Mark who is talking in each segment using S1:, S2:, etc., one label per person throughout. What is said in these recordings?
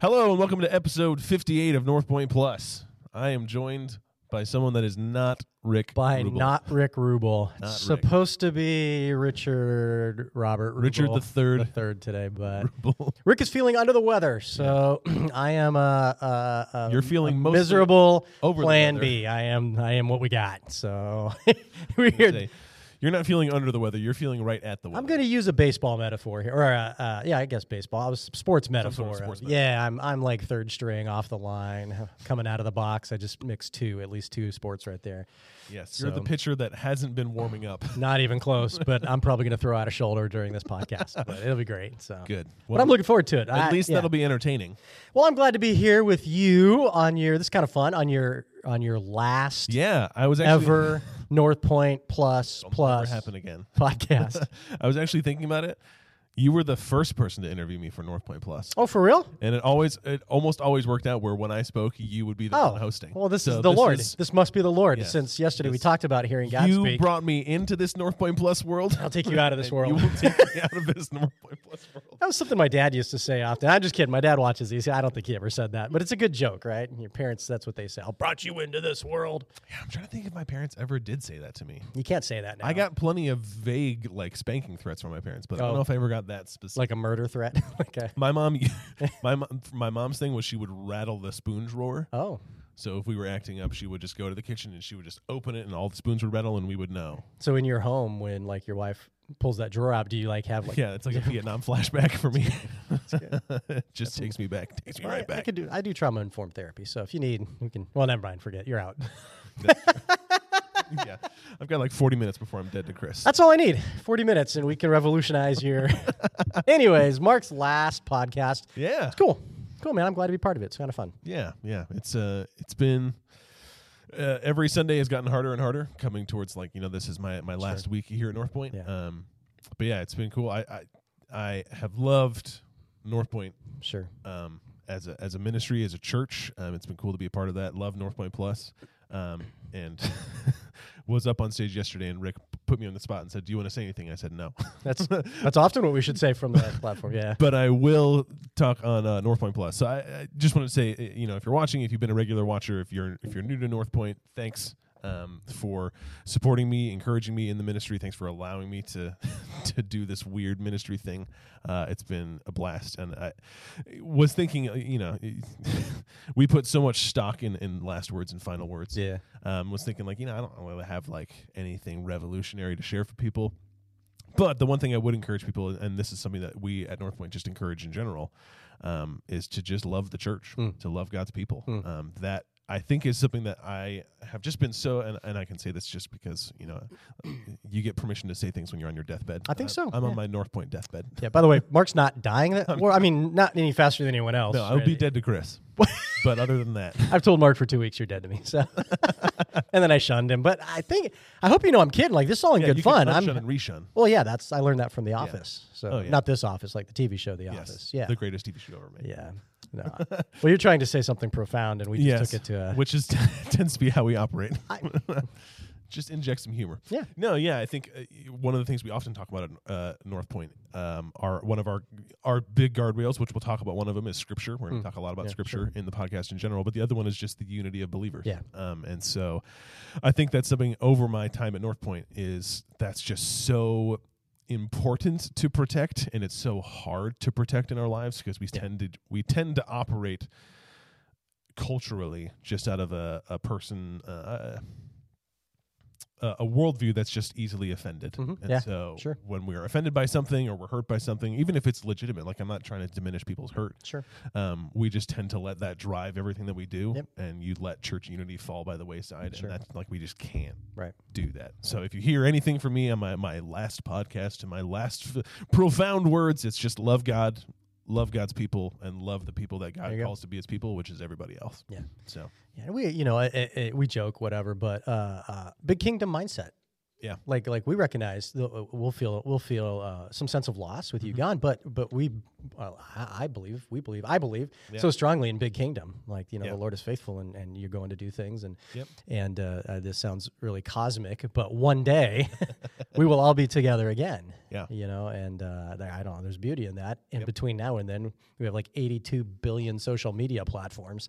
S1: Hello and welcome to episode 58 of North Point Plus. I am joined by someone that is not Rick.
S2: by
S1: Rubel.
S2: not Rick Rubel.
S1: Not
S2: It's
S1: Rick.
S2: supposed to be Richard Robert Rubel,
S1: Richard the third.
S2: the third today, but
S1: Rubel.
S2: Rick is feeling under the weather, so I am a, a, a
S1: You're feeling
S2: a miserable
S1: over
S2: Plan. B. I am I am what we got. So we're
S1: Say, You're not feeling under the weather. You're feeling right at the weather.
S2: I'm going to use a baseball metaphor here, or uh, uh, yeah, I guess baseball. I was sports metaphor.
S1: sort of sports
S2: of- yeah, I'm I'm like third string off the line, coming out of the box. I just mixed two, at least two sports right there.
S1: Yes, you're the pitcher that hasn't been warming up.
S2: Not even close, but I'm probably going to throw out a shoulder during this podcast. But it'll be great. So
S1: Good.
S2: But I'm looking forward to it.
S1: At
S2: I-
S1: least
S2: yeah.
S1: that'll be entertaining.
S2: Well, I'm glad to be here with you on your. This is kind of fun on your on your last
S1: Yeah, I was actually
S2: ever North Point Plus Plus
S1: happen again.
S2: podcast.
S1: I was actually thinking about it. You were the first person to interview me for North Point Plus.
S2: oh, for real?
S1: And it always, it almost always worked out where when I spoke, you would be the
S2: Oh,
S1: one hosting.
S2: well, this
S1: So
S2: is the Lord.
S1: is-
S2: this must be the Lord.
S1: Yes.
S2: Since yesterday we talked about hearing God
S1: you
S2: speak.
S1: brought me into this North Point Plus world.
S2: I'll take you out of this world.
S1: You will take me out of this North Point Plus world.
S2: That was something my dad used to say often. I'm just kidding. My dad watches these. I don't think he ever said that, but it's a good joke, right? Your parents, that's what they say. I brought you into this world.
S1: Yeah, I'm trying to think if my parents ever did say that to me.
S2: You can't say that now.
S1: I got plenty of vague like spanking threats from my parents, but I don't
S2: Oh.
S1: know if I ever got that specific.
S2: like a murder threat. like a,
S1: my mom, my mom, my mom's thing was she would rattle the spoon drawer.
S2: oh,
S1: So if we were acting up, she would just go to the kitchen and she would just open it, and all the spoons would rattle, and we would know.
S2: so in your home, when like your wife pulls that drawer out, do you like have like?
S1: Yeah, it's like a Vietnam flashback for me. just takes me back, takes me
S2: I,
S1: right
S2: I
S1: back.
S2: could do. I do trauma informed therapy. So if you need, we can. Well, never mind. Forget. You're out.
S1: yeah, I've got like 40 minutes before I'm dead to Chris.
S2: That's all I need. Forty minutes, and we can revolutionize your. Anyways, Mark's last podcast.
S1: yeah,
S2: It's cool. Cool, man. I'm glad to be part of it. It's kind of fun.
S1: yeah, yeah. It's uh, it's been. Uh, every Sunday has gotten harder and harder, coming towards like you know this is my my last week here at North Point.
S2: Yeah.
S1: Um, but yeah, it's been cool. I I, I have loved North Point
S2: Sure.
S1: um, as a as a ministry, as a church. Um, it's been cool to be a part of that. Love North Point Plus, um, and was up on stage yesterday, and Rick put me on the spot and said, "Do you want to say anything?" I said, "No,"
S2: That's that's often what we should say from the platform. Yeah.
S1: but I will talk on uh, North Point Plus. So I, I just want to say, uh, you know, if you're watching, if you've been a regular watcher, if you're if you're new to North Point, thanks. Um, for supporting me, encouraging me in the ministry. Thanks for allowing me to to do this weird ministry thing. Uh, it's been a blast, and I was thinking, uh, you know, we put so much stock in in last words and final words.
S2: Yeah.
S1: Um, was thinking like, you know, I don't really have like anything revolutionary to share for people. But the one thing I would encourage people, and this is something that we at North Point just encourage in general, um, is to just love the church,
S2: Mm.
S1: to love God's people.
S2: Mm.
S1: Um, that I think is something that I have just been so, and, and I can say this just because you know, you get permission to say things when you're on your deathbed.
S2: I think
S1: Uh,
S2: so,
S1: I'm
S2: yeah.
S1: on my North Point deathbed.
S2: Yeah. By the way, Mark's not dying. That, well, I mean, not any faster than anyone else.
S1: No, I would be dead to Chris. but other than that,
S2: I've told Mark for two weeks you're dead to me. So, and then I shunned him. But I think I hope you know I'm kidding. Like this is all in
S1: yeah,
S2: good fun. I'm
S1: unshun and reshun.
S2: well, yeah. That's I learned that from The Office. So
S1: Oh, yeah.
S2: not this Office, like the TV show The
S1: Yes,
S2: Office. Yeah.
S1: the greatest TV show ever made.
S2: yeah. No. well, you're trying to say something profound, and we just
S1: yes,
S2: took it to a.
S1: which is tends to be how we operate. Just inject some humor.
S2: Yeah.
S1: No, yeah, I think uh, one of the things we often talk about at uh, North Point um, are one of our our big guardrails, which we'll talk about. One of them is Scripture. We're going to talk a lot about.
S2: Yeah,
S1: Scripture in the podcast in general, but the other one is just the unity of believers.
S2: Yeah.
S1: Um, and so, I think that's something over my time at North Point is that's just so important to protect, and it's so hard to protect in our lives because we
S2: Yeah.
S1: tend to we tend to operate culturally just out of a, a person uh, a, a worldview that's just easily offended
S2: Mhm.
S1: and
S2: Yeah,
S1: so
S2: sure.
S1: when we're offended by something or we're hurt by something even if it's legitimate like i'm not trying to diminish people's hurt
S2: Sure.
S1: um, we just tend to let that drive everything that we do
S2: Yep.
S1: and you let church unity fall by the wayside
S2: Sure.
S1: and that's like we just can't
S2: Right.
S1: do that so if you hear anything from me on my, my last podcast and my last f- profound words it's just love god love god's people and love the people that god
S2: you go.
S1: calls to be his people which is everybody else
S2: Yeah.
S1: so
S2: Yeah. We, you know, it, it, we joke, whatever, but uh, uh, big kingdom mindset.
S1: Yeah.
S2: Like, like we recognize the, uh, we'll feel we'll feel uh, some sense of loss with you
S1: Mm-hmm.
S2: gone, but but we, well, I, I believe we believe I believe
S1: Yeah.
S2: so strongly in big kingdom. Like you know,
S1: Yeah.
S2: the Lord is faithful, and, and you're going to do things, and
S1: Yep.
S2: and uh, uh, this sounds really cosmic, but one day we will all be together again,
S1: Yeah.
S2: You know, and uh, I don't know. There's beauty in that. In between now and then, we have like 82 billion social media platforms.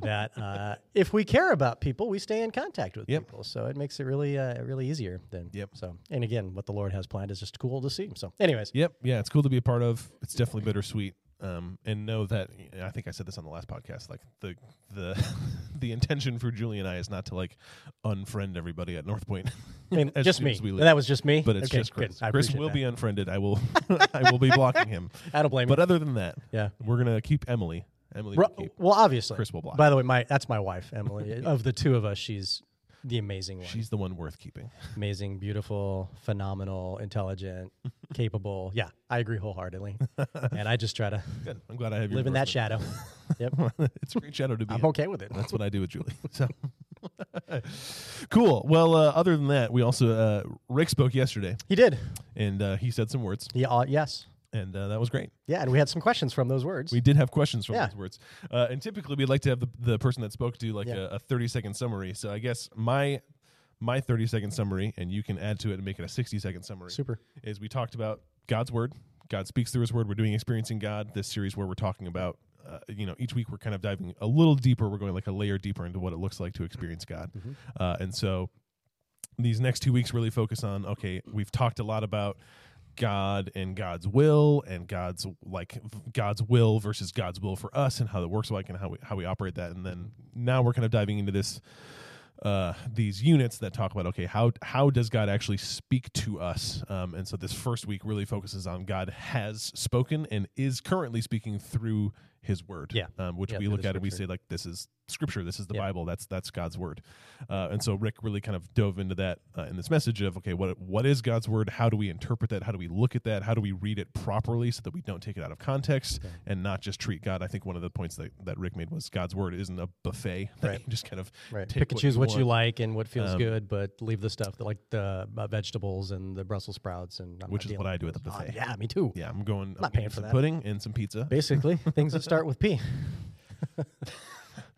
S2: That uh, if we care about people, we stay in contact with
S1: Yep.
S2: people. So it makes it really, uh, really easier. Then.
S1: Yep.
S2: So, and again, what the Lord has planned is just cool to see. So, anyways,
S1: Yep. Yeah, it's cool to be a part of. It's definitely bittersweet. Um, and know that I think I said this on the last podcast. Like the the the intention for Julie and I is not to like unfriend everybody at North Point.
S2: I mean,
S1: as
S2: just me.
S1: as we leave.
S2: That was just me.
S1: but it's
S2: Okay,
S1: just. Chris. Chris will
S2: that.
S1: be unfriended. I will I will be blocking him.
S2: I don't blame
S1: him.
S2: But
S1: other than that,
S2: Yeah.
S1: we're gonna keep Emily. Emily
S2: Ru-
S1: keep.
S2: well, obviously.
S1: Chris will block.
S2: By the way, my that's my wife, Emily. of the two of us, she's the amazing one.
S1: She's the one worth keeping.
S2: amazing, beautiful, phenomenal, intelligent, capable. Yeah, I agree wholeheartedly. and I just try to
S1: Good. I'm glad I have you.
S2: live in that shadow. Yep.
S1: it's a great shadow to be.
S2: I'm
S1: in.
S2: okay with it.
S1: That's what I do with Julie. So cool. Well, uh, other than that, we also uh, Rick spoke yesterday,
S2: He did.
S1: and uh, he said some words,
S2: Yeah. Uh, yes.
S1: And uh, that was great.
S2: Yeah, and we had some questions from those words.
S1: We did have questions from
S2: Yeah.
S1: those words, uh, and typically we'd like to have the, the person that spoke do like
S2: Yeah.
S1: a, a 30 second summary. So I guess my my 30 second summary, and you can add to it and make it a 60 second summary.
S2: Super.
S1: Is we talked about God's word. God speaks through His word. We're doing experiencing God. This series where we're talking about. Uh, you know, each week we're kind of diving a little deeper. We're going like a layer deeper into what it looks like to experience God.
S2: Mm-hmm.
S1: Uh, and so these next two weeks really focus on okay, we've talked a lot about God and God's will and God's like God's will versus God's will for us and how that works like and how we how we operate that. And then now we're kind of diving into this uh, these units that talk about okay how how does God actually speak to us um, and so this first week really focuses on God has spoken and is currently speaking through His Word
S2: Yeah.
S1: um, which
S2: Yeah,
S1: we look at and we say like this is Scripture this is the
S2: Yeah.
S1: Bible that's that's God's Word uh, and so Rick really kind of dove into that uh, in this message of okay what what is God's Word how do we interpret that how do we look at that how do we read it properly so that we don't take it out of context and not just treat God I think one of the points that, that Rick made was God's Word isn't a buffet that
S2: Right.
S1: you just kind of
S2: Right. Pick and choose what you like and what feels
S1: Um,
S2: good, but leave the stuff that like the uh, vegetables and the Brussels sprouts and I'm
S1: Which is what I do at the buffet.
S2: Oh, yeah, me too.
S1: Yeah, I'm going. I'm
S2: Not paying for
S1: some
S2: that.
S1: pudding and some pizza.
S2: Basically, things that start with P.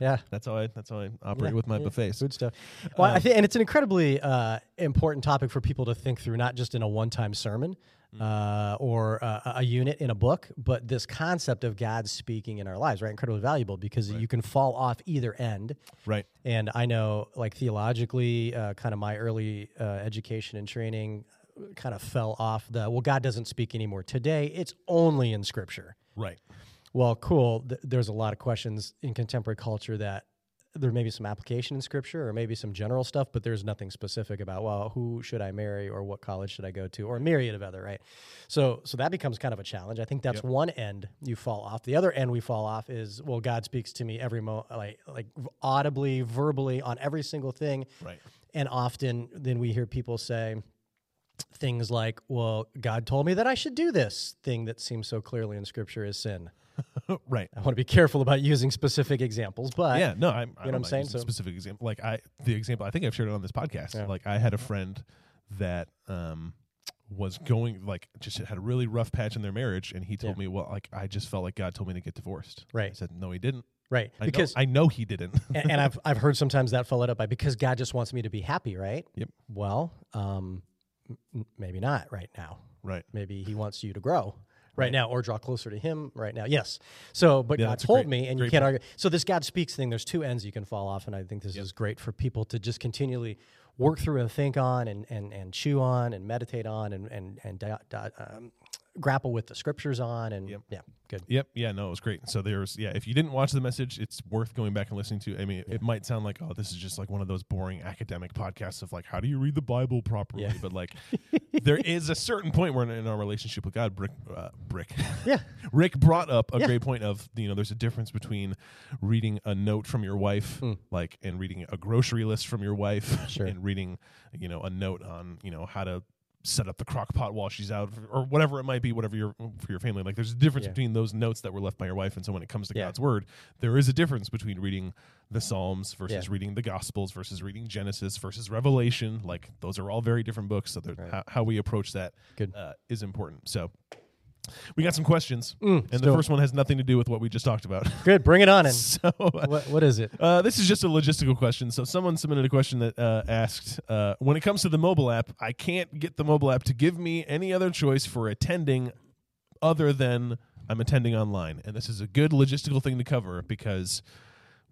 S2: yeah.
S1: That's how I. That's how I operate
S2: Yeah,
S1: with my
S2: yeah.
S1: buffets.
S2: Food stuff. Well, I
S1: Um,
S2: think, and it's an incredibly uh, important topic for people to think through, not just in a one-time sermon
S1: Mm-hmm.
S2: uh, or uh, a unit in a book, but this concept of God speaking in our lives. Right, incredibly valuable because you can fall off either end.
S1: Right.
S2: And I know, like theologically, uh, kind of my early uh, education and training kind of fell off the well, God doesn't speak anymore today. It's only in Scripture.
S1: Right.
S2: Well, cool. Th- there's a lot of questions in contemporary culture that there may be some application in scripture or maybe some general stuff, but there's nothing specific about, well, who should I marry or what college should I go to or a myriad of other, right? So, so that becomes kind of a challenge. I think that's one end you fall off. The other end we fall off is, well, God speaks to me every mo, like, like audibly, verbally on every single thing.
S1: Right.
S2: And often then we hear people say things like, well, God told me that I should do this thing that seems so clearly in scripture is sin.
S1: right.
S2: I want to be careful about using specific examples, but
S1: Yeah. No. I'm.
S2: You know what I'm saying? So-
S1: specific example. Like I, the example I think I've shared it on this podcast.
S2: Yeah.
S1: Like I had a friend that um was going like just had a really rough patch in their marriage, and he told
S2: Yeah.
S1: me, well, like I just felt like God told me to get divorced. I
S2: Right.
S1: said, no, he didn't.
S2: right
S1: I
S2: because
S1: know, I know he didn't.
S2: and, and I've I've heard sometimes that followed up by because God just wants me to be happy, right?
S1: Yep.
S2: Well, um, m- maybe not right now.
S1: right.
S2: Maybe He wants you to grow. Right, now, or draw closer to Him right now. Yes. So, but
S1: Yeah,
S2: God told
S1: great-
S2: me, and you can't
S1: point.
S2: argue. So, this God speaks thing, there's two ends you can fall off, and I think this is great for people to just continually work through and think on, and and, and chew on, and meditate on, and and and di- di- um, grapple with the scriptures on, and yeah, good.
S1: Yep. Yeah. No, it was great. So there's yeah. If you didn't watch the message, it's worth going back and listening to. I mean, it might sound like oh, this is just like one of those boring academic podcasts of like how do you read the Bible properly?
S2: Yeah.
S1: But like, there is a certain point where in our relationship with God, Brick, uh, Brick,
S2: Yeah.
S1: Rick brought up a
S2: Yeah.
S1: great point of you know there's a difference between reading a note from your wife like and reading a grocery list from your wife.
S2: Sure.
S1: and reading you know a note on you know how to set up the crock pot while she's out or whatever it might be whatever your for your family like there's a difference
S2: Yeah.
S1: between those notes that were left by your wife and so when it comes to
S2: Yeah.
S1: God's word there is a difference between reading the Psalms versus
S2: Yeah.
S1: reading the Gospels versus reading Genesis versus Revelation like those are all very different books so
S2: Right.
S1: how, how we approach that uh, is important so We got some questions,
S2: Mm,
S1: and the
S2: still.
S1: first one has nothing to do with what we just talked about.
S2: Good, bring it on in.
S1: so, uh,
S2: what, what is it?
S1: Uh, this is just a logistical question. So someone submitted a question that uh, asked, uh, when it comes to the mobile app, I can't get the mobile app to give me any other choice for attending other than I'm attending online. And this is a good logistical thing to cover because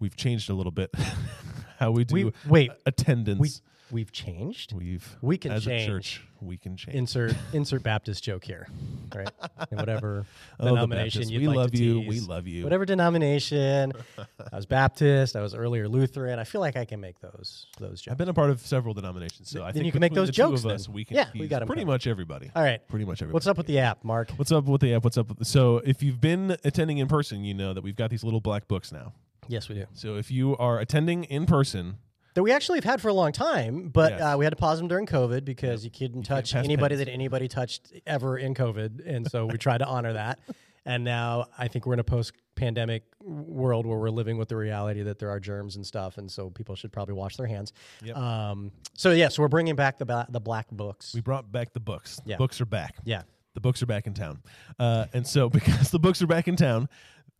S1: we've changed a little bit how we do
S2: We wait.
S1: attendance.
S2: We we've changed.
S1: We've
S2: We can
S1: as
S2: change.
S1: a church, we can change.
S2: Insert insert Baptist joke here, right? And whatever
S1: Oh,
S2: denomination you'd
S1: we
S2: like
S1: love you.
S2: tease.
S1: We love you.
S2: Whatever denomination. I was Baptist. I was earlier Lutheran. I feel like I can make those those jokes.
S1: I've been a part of several denominations, so I think
S2: you can make those
S1: the
S2: jokes
S1: us, we can
S2: Yeah, we got
S1: pretty
S2: covered.
S1: much everybody.
S2: All right.
S1: Pretty much everybody.
S2: What's up with the app, Mark?
S1: What's up with the app? What's up? With so if you've been attending in person, you know that we've got these little black books now.
S2: Yes, we do.
S1: So if you are attending in person,
S2: That we actually have had for a long time, but
S1: Yes.
S2: uh, we had to pause them during COVID because you couldn't
S1: can't
S2: touch anybody
S1: pens.
S2: that anybody touched ever in COVID, and so we tried to honor that. And now I think we're in a post-pandemic world where we're living with the reality that there are germs and stuff, and so people should probably wash their hands.
S1: Yep.
S2: Um, so yeah, so we're bringing back the ba- the black books.
S1: we brought back the books.
S2: Yeah.
S1: Books are back.
S2: yeah,
S1: The books are back in town. Uh, and so because the books are back in town,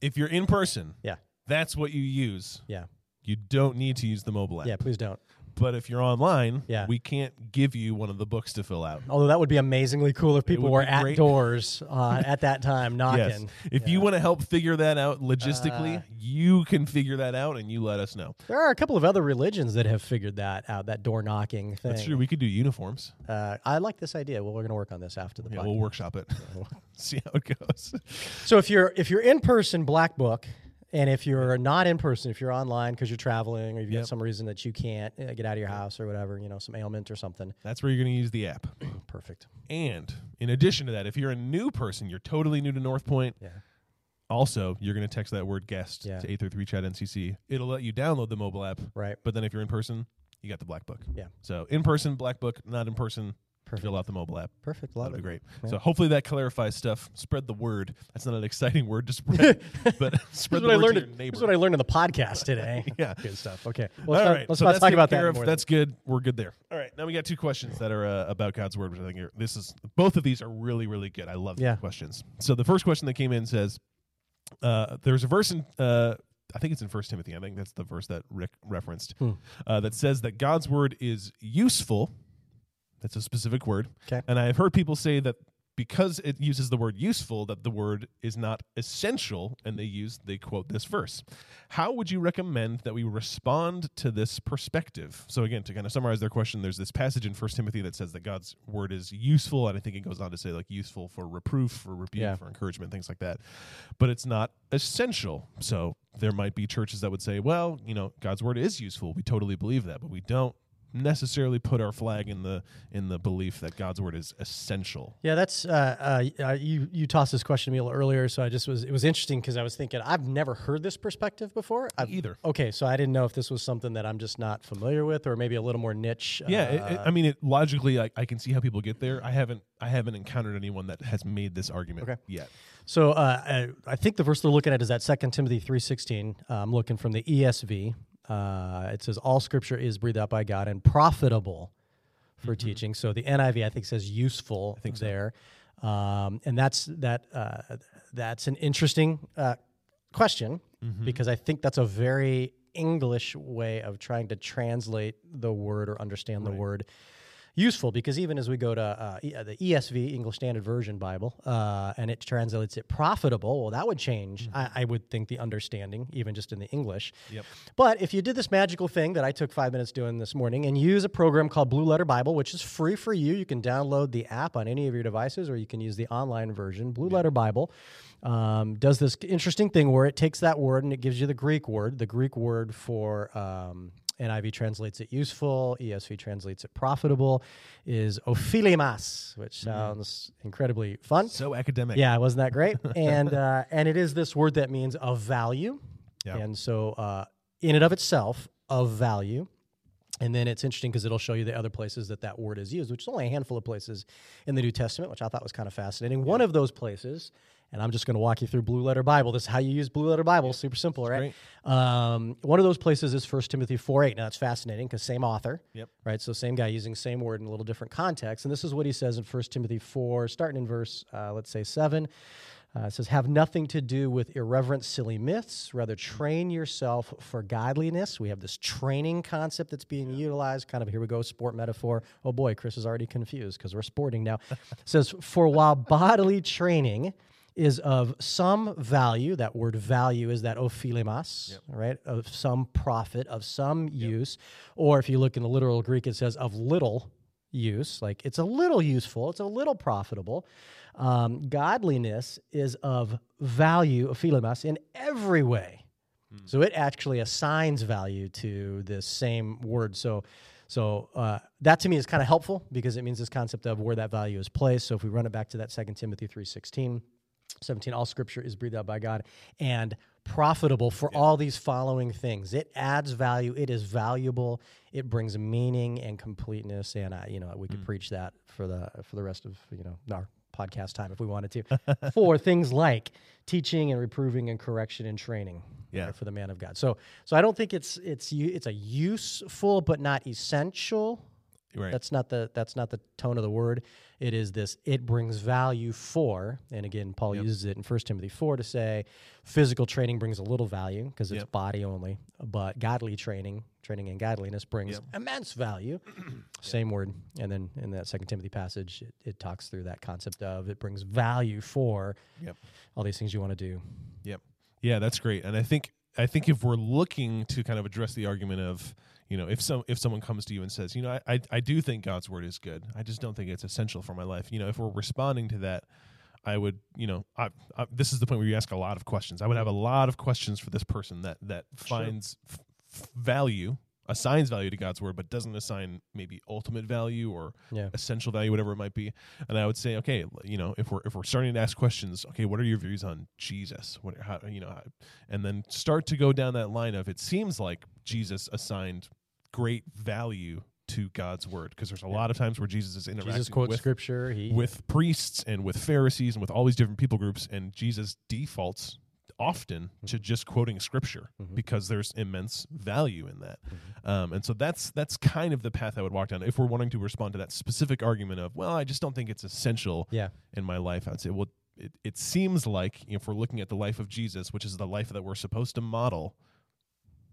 S1: if you're in person,
S2: yeah,
S1: that's what you use.
S2: yeah,
S1: You don't need to use the mobile app.
S2: yeah. Please don't.
S1: But if you're online,
S2: Yeah.
S1: we can't give you one of the books to fill out.
S2: Although that would be amazingly cool if people
S1: would
S2: were
S1: be
S2: at
S1: great.
S2: doors uh, at that time knocking.
S1: Yes. If you want to help figure that out logistically,
S2: Uh,
S1: you can figure that out and you let us know.
S2: There are a couple of other religions that have figured that out, that door knocking thing.
S1: That's true. We could do uniforms.
S2: Uh, I like this idea. Well, we're going to work on this after the
S1: Yeah,
S2: podcast.
S1: we'll workshop it. See how it goes.
S2: So if you're if you're in person, Black Book, and if you're not in person, if you're online because you're traveling or you've
S1: Yep.
S2: got some reason that you can't uh, get out of your house or whatever, you know, some ailment or something.
S1: That's where you're going to use the app.
S2: Perfect.
S1: And in addition to that, if you're a new person, you're totally new to North Point,
S2: Yeah.
S1: also you're going to text that word guest
S2: Yeah.
S1: to 833 chat NCC. It'll let you download the mobile app,
S2: Right.
S1: but then if you're in person, you got the black book.
S2: Yeah.
S1: So in person, black book, not in person,
S2: Perfect.
S1: fill out the mobile app.
S2: Perfect. Love
S1: That'd be great.
S2: Yeah.
S1: So hopefully that clarifies stuff. Spread the word. That's not an exciting word to spread, but spread the
S2: what I
S1: word
S2: learned.
S1: to your neighbor.
S2: is what I learned in the podcast today.
S1: Yeah.
S2: Good stuff. Okay. Let's
S1: All
S2: not,
S1: right,
S2: let's
S1: so
S2: not talk about that
S1: care of.
S2: anymore.
S1: That's good. We're good there. All right, now we got two questions that are uh, about God's word, which I think are, this is both of these are really really good. I love
S2: Yeah.
S1: these questions. So the first question that came in says, uh, "There's a verse in." Uh, I think it's in First Timothy. I think that's the verse that Rick referenced.
S2: Hmm.
S1: Uh, that says that God's word is useful. That's a specific word.
S2: 'Kay.
S1: And I've heard people say that because it uses the word useful, that the word is not essential, and they use they quote this verse. How would you recommend that we respond to this perspective? So again, to kind of summarize their question, there's this passage in First Timothy that says that God's word is useful, and I think it goes on to say like useful for reproof, for rebuke,
S2: Yeah.
S1: for encouragement, things like that. But it's not essential. So there might be churches that would say, well, you know, God's word is useful. We totally believe that, but we don't necessarily put our flag in the in the belief that God's word is essential.
S2: Yeah, that's uh, uh, uh, you. You tossed this question to me a little earlier, so I just was. It was interesting because I was thinking I've never heard this perspective before. I've,
S1: Either.
S2: Okay, so I didn't know if this was something that I'm just not familiar with, or maybe a little more niche.
S1: Yeah, it, it-
S2: uh,
S1: I mean, it, logically, I, I can see how people get there. I haven't, I haven't encountered anyone that has made this argument
S2: Okay.
S1: yet.
S2: So uh, I, I think the verse they're looking at is that Second Timothy three sixteen. Uh, I'm looking from the ESV. Uh, it says all Scripture is breathed out by God and profitable for teaching. So the NIV I think says useful
S1: think so.
S2: there, um, and that's that. Uh, that's an interesting uh, question because I think that's a very English way of trying to translate the word or understand the word useful because even as we go to uh, E- uh, the ESV English Standard Version Bible uh, and it translates it profitable, well, that would change. I, I would think the understanding even just in the English.
S1: Yep.
S2: But if you did this magical thing that I took five minutes doing this morning and use a program called Blue Letter Bible, which is free for you, you can download the app on any of your devices or you can use the online version. Blue Letter Bible um, does this interesting thing where it takes that word and it gives you the Greek word. The Greek word for um, NIV translates it useful, ESV translates it profitable, is ophelimos, which sounds incredibly fun.
S1: So academic.
S2: Yeah, wasn't that great? and uh, and it is this word that means of value,
S1: Yeah.
S2: and so uh, in and of itself, of value. And then it's interesting because it'll show you the other places that that word is used, which is only a handful of places in the New Testament, which I thought was kind of fascinating. One of those places, And I'm just going to walk you through Blue Letter Bible. This is how you use Blue Letter Bible. Super simple, right? Um, one of those places is 1 Timothy 4 8. Now, that's fascinating because same author,
S1: Yep.
S2: right? So, same guy using same word in a little different context. And this is what he says in 1 Timothy 4, starting in verse, uh, let's say, 7. Uh, it says, Have nothing to do with irreverent, silly myths. Rather, train yourself for godliness. We have this training concept that's being utilized. Kind of, here we go, sport metaphor. Oh boy, Chris is already confused because we're sporting now. it says, For while bodily training is of some value, that word value is that ophelimos, right? Of some profit, of some use. Or if you look in the literal Greek, it says of little use, like it's a little useful, it's a little profitable. Um, godliness is of value, ophelimos, in every way. So it actually assigns value to this same word. So, so uh, that to me is kind of helpful because it means this concept of where that value is placed. So if we run it back to that 2 Timothy 3.16, 17 all scripture is breathed out by god and profitable for all these following things. It adds value. It is valuable. It brings meaning and completeness. And I, you know we could mm. preach that for the for the rest of you know our podcast time if we wanted to for things like teaching and reproving and correction and training
S1: Yeah.
S2: right, for the man of god. So so i don't think it's it's it's a useful but not essential.
S1: Right.
S2: that's not the that's not the tone of the word. It is this. It brings value for, and again, Paul uses it in 1 Timothy four to say, physical training brings a little value because it's
S1: Yep.
S2: body only, but godly training, training in godliness brings
S1: Yep.
S2: immense value. Same word, and then in that Second Timothy passage, it, it talks through that concept of it brings value for
S1: Yep.
S2: all these things you want to do.
S1: Yep. Yeah, that's great. And I think I think if we're looking to kind of address the argument of, you know, if some if someone comes to you and says, you know, I I, I do think God's word is good. I just don't think it's essential for my life. You know, if we're responding to that, I would, you know, I, I, this is the point where you ask a lot of questions. I would have a lot of questions for this person that that finds f- f- value, assigns value to God's word, but doesn't assign maybe ultimate value or
S2: Yeah.
S1: essential value, whatever it might be. And I would say, okay, you know, if we're if we're starting to ask questions, okay, what are your views on Jesus? What how you know, how, and then start to go down that line of it seems like Jesus assigned great value to God's word because there's a lot of times where Jesus is interacting
S2: Jesus quotes
S1: with
S2: scripture. He
S1: with priests and with Pharisees and with all these different people groups, and Jesus defaults often mm-hmm. to just quoting scripture mm-hmm. because there's immense value in that. Mm-hmm. Um, and so that's that's kind of the path I would walk down if we're wanting to respond to that specific argument of, well, I just don't think it's essential
S2: yeah.
S1: in my life. I'd say, well, it, it seems like if we're looking at the life of Jesus, which is the life that we're supposed to model,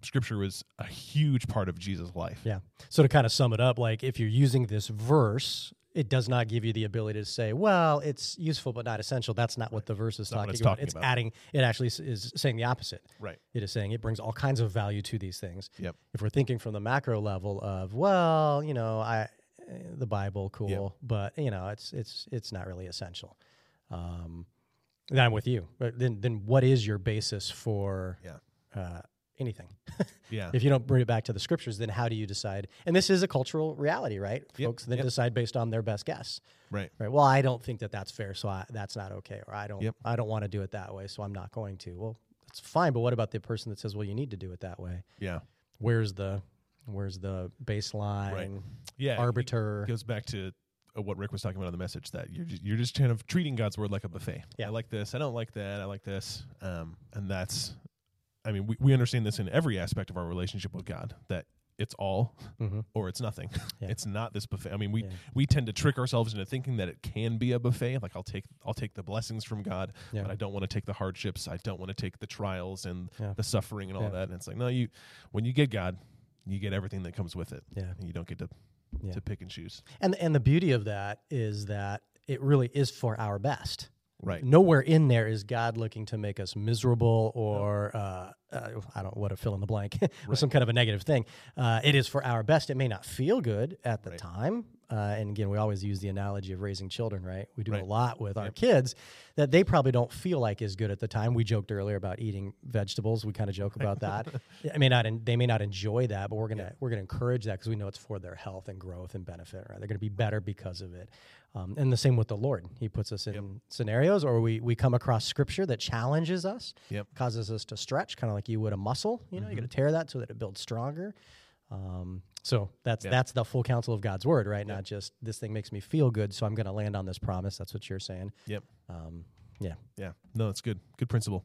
S1: scripture was a huge part of Jesus' life.
S2: Yeah. So to kind of sum it up, like if you're using this verse, it does not give you the ability to say, well, it's useful but not essential. That's not what the verse is talking
S1: it's
S2: about.
S1: talking
S2: It's
S1: about.
S2: adding, it actually is saying the opposite.
S1: Right.
S2: It is saying it brings all kinds of value to these things.
S1: Yep.
S2: If we're thinking from the macro level of, well, you know, I, eh, the Bible, cool, but you know, it's it's it's not really essential. Um, then I'm with you. But then then what is your basis for
S1: Yeah.
S2: uh, anything?
S1: Yeah.
S2: if you don't bring it back to the scriptures, then how do you decide? And this is a cultural reality, right?
S1: Yep,
S2: Folks then
S1: yep.
S2: decide based on their best guess,
S1: right.
S2: right? Well, I don't think that that's fair, so I, that's not okay, or I don't,
S1: Yep.
S2: I don't want to do it that way, so I'm not going to. Well, that's fine, but what about the person that says, well, you need to do it that way?
S1: Yeah.
S2: Where's the, where's the baseline
S1: Right. Yeah.
S2: arbiter?
S1: It goes back to uh, what Rick was talking about on the message that you're just, you're just kind of treating God's word like a buffet.
S2: Yeah.
S1: I like this. I don't like that. I like this. Um, and that's, I mean, we, we understand this in every aspect of our relationship with God that it's all
S2: Mhm.
S1: or it's nothing.
S2: Yeah.
S1: It's not this buffet. I mean, we
S2: Yeah.
S1: we tend to trick ourselves into thinking that it can be a buffet. Like I'll take I'll take the blessings from God,
S2: Yeah.
S1: but I don't want to take the hardships. I don't want to take the trials and the suffering and all that. And it's like no, you when you get God, you get everything that comes with it.
S2: Yeah.
S1: And you don't get to to pick and choose.
S2: And and the beauty of that is that it really is for our best.
S1: Right.
S2: Nowhere in there is God looking to make us miserable or uh, uh, I don't what to fill in the blank with some kind of a negative thing. Uh, it is for our best. It may not feel good at the
S1: Right.
S2: time. Uh, and again, we always use the analogy of raising children, right? We do
S1: Right.
S2: a lot with our kids that they probably don't feel like is good at the time. We joked earlier about eating vegetables. We kind of joke about that. I may not, en- they may not enjoy that, but we're gonna we're gonna encourage that because we know it's for their health and growth and benefit. Right? They're gonna be better because of it. Um, and the same with the Lord. He puts us in scenarios, or we we come across Scripture that challenges us,
S1: Yep.
S2: causes us to stretch, kind of like you would a muscle. You know, you got to tear that so that it builds stronger. Um, so that's
S1: Yeah.
S2: that's the full counsel of God's word, right? Not just this thing makes me feel good, so I'm going to land on this promise. That's what you're saying.
S1: Yep.
S2: Um, Yeah.
S1: Yeah. No, it's good. Good principle.